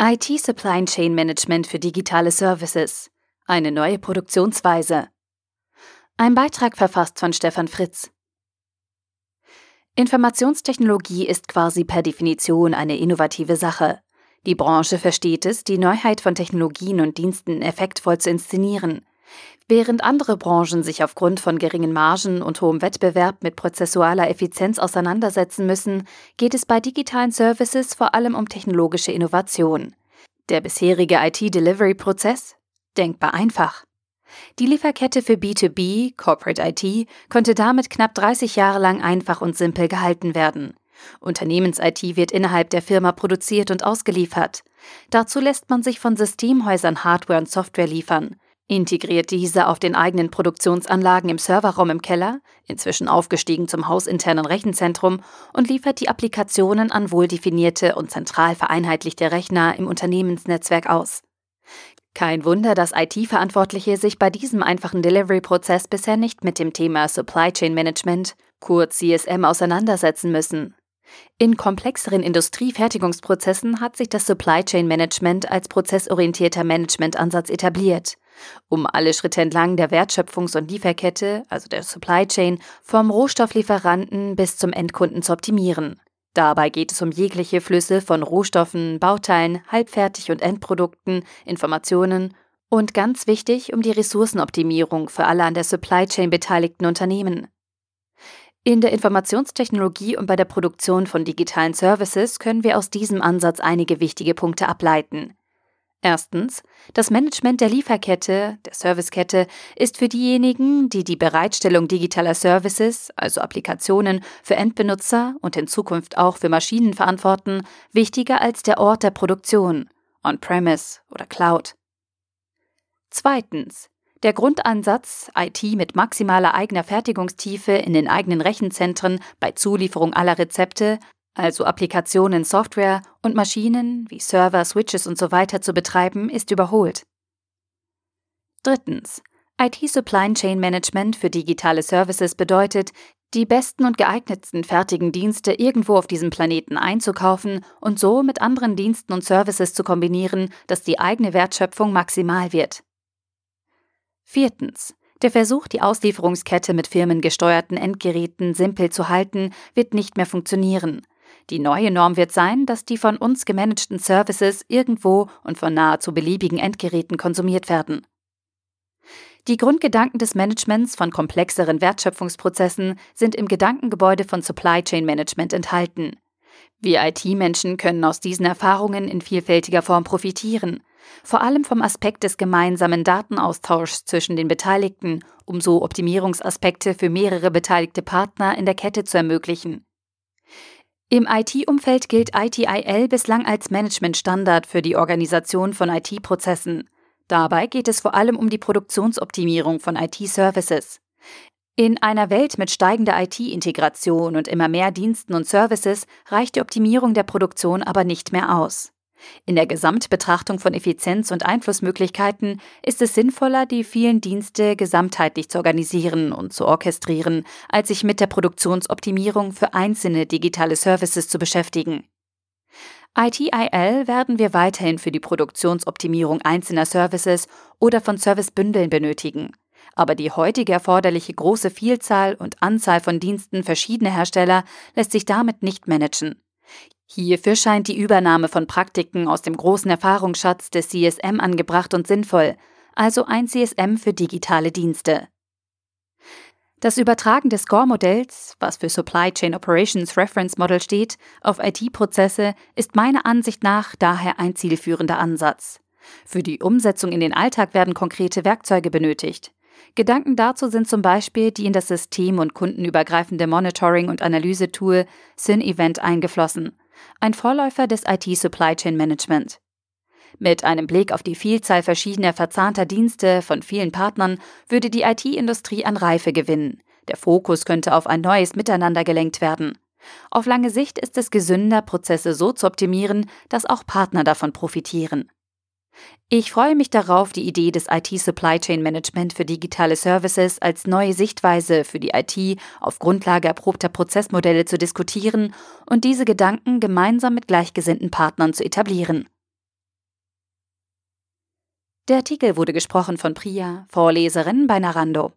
IT Supply Chain Management für digitale Services. Eine neue Produktionsweise. Ein Beitrag verfasst von Stefan Fritz. Informationstechnologie ist quasi per Definition eine innovative Sache. Die Branche versteht es, die Neuheit von Technologien und Diensten effektvoll zu inszenieren. Während andere Branchen sich aufgrund von geringen Margen und hohem Wettbewerb mit prozessualer Effizienz auseinandersetzen müssen, geht es bei digitalen Services vor allem um technologische Innovation. Der bisherige IT-Delivery-Prozess? Denkbar einfach. Die Lieferkette für B2B, Corporate IT, konnte damit knapp 30 Jahre lang einfach und simpel gehalten werden. Unternehmens-IT wird innerhalb der Firma produziert und ausgeliefert. Dazu lässt man sich von Systemhäusern Hardware und Software liefern integriert diese auf den eigenen Produktionsanlagen im Serverraum im Keller, inzwischen aufgestiegen zum hausinternen Rechenzentrum, und liefert die Applikationen an wohldefinierte und zentral vereinheitlichte Rechner im Unternehmensnetzwerk aus. Kein Wunder, dass IT-Verantwortliche sich bei diesem einfachen Delivery-Prozess bisher nicht mit dem Thema Supply Chain Management, kurz CSM, auseinandersetzen müssen. In komplexeren Industriefertigungsprozessen hat sich das Supply Chain Management als prozessorientierter Managementansatz etabliert um alle Schritte entlang der Wertschöpfungs- und Lieferkette, also der Supply Chain, vom Rohstofflieferanten bis zum Endkunden zu optimieren. Dabei geht es um jegliche Flüsse von Rohstoffen, Bauteilen, Halbfertig- und Endprodukten, Informationen und ganz wichtig um die Ressourcenoptimierung für alle an der Supply Chain beteiligten Unternehmen. In der Informationstechnologie und bei der Produktion von digitalen Services können wir aus diesem Ansatz einige wichtige Punkte ableiten. Erstens, das Management der Lieferkette, der Servicekette, ist für diejenigen, die die Bereitstellung digitaler Services, also Applikationen, für Endbenutzer und in Zukunft auch für Maschinen verantworten, wichtiger als der Ort der Produktion, on-premise oder Cloud. Zweitens, der Grundansatz, IT mit maximaler eigener Fertigungstiefe in den eigenen Rechenzentren bei Zulieferung aller Rezepte also Applikationen, Software und Maschinen wie Server, Switches usw. So zu betreiben, ist überholt. Drittens. IT-Supply Chain Management für digitale Services bedeutet, die besten und geeignetsten fertigen Dienste irgendwo auf diesem Planeten einzukaufen und so mit anderen Diensten und Services zu kombinieren, dass die eigene Wertschöpfung maximal wird. Viertens. Der Versuch, die Auslieferungskette mit firmengesteuerten Endgeräten simpel zu halten, wird nicht mehr funktionieren. Die neue Norm wird sein, dass die von uns gemanagten Services irgendwo und von nahezu beliebigen Endgeräten konsumiert werden. Die Grundgedanken des Managements von komplexeren Wertschöpfungsprozessen sind im Gedankengebäude von Supply Chain Management enthalten. Wir IT-Menschen können aus diesen Erfahrungen in vielfältiger Form profitieren, vor allem vom Aspekt des gemeinsamen Datenaustauschs zwischen den Beteiligten, um so Optimierungsaspekte für mehrere beteiligte Partner in der Kette zu ermöglichen. Im IT-Umfeld gilt ITIL bislang als Managementstandard für die Organisation von IT-Prozessen. Dabei geht es vor allem um die Produktionsoptimierung von IT-Services. In einer Welt mit steigender IT-Integration und immer mehr Diensten und Services reicht die Optimierung der Produktion aber nicht mehr aus. In der Gesamtbetrachtung von Effizienz und Einflussmöglichkeiten ist es sinnvoller, die vielen Dienste gesamtheitlich zu organisieren und zu orchestrieren, als sich mit der Produktionsoptimierung für einzelne digitale Services zu beschäftigen. ITIL werden wir weiterhin für die Produktionsoptimierung einzelner Services oder von Servicebündeln benötigen. Aber die heutige erforderliche große Vielzahl und Anzahl von Diensten verschiedener Hersteller lässt sich damit nicht managen. Hierfür scheint die Übernahme von Praktiken aus dem großen Erfahrungsschatz des CSM angebracht und sinnvoll, also ein CSM für digitale Dienste. Das Übertragen des SCORE-Modells, was für Supply Chain Operations Reference Model steht, auf IT-Prozesse ist meiner Ansicht nach daher ein zielführender Ansatz. Für die Umsetzung in den Alltag werden konkrete Werkzeuge benötigt. Gedanken dazu sind zum Beispiel die in das System- und kundenübergreifende Monitoring- und Analysetool SynEvent eingeflossen ein Vorläufer des IT-Supply Chain Management. Mit einem Blick auf die Vielzahl verschiedener verzahnter Dienste von vielen Partnern würde die IT-Industrie an Reife gewinnen. Der Fokus könnte auf ein neues Miteinander gelenkt werden. Auf lange Sicht ist es gesünder, Prozesse so zu optimieren, dass auch Partner davon profitieren. Ich freue mich darauf, die Idee des IT Supply Chain Management für digitale Services als neue Sichtweise für die IT auf Grundlage erprobter Prozessmodelle zu diskutieren und diese Gedanken gemeinsam mit gleichgesinnten Partnern zu etablieren. Der Artikel wurde gesprochen von Priya, Vorleserin bei Narando.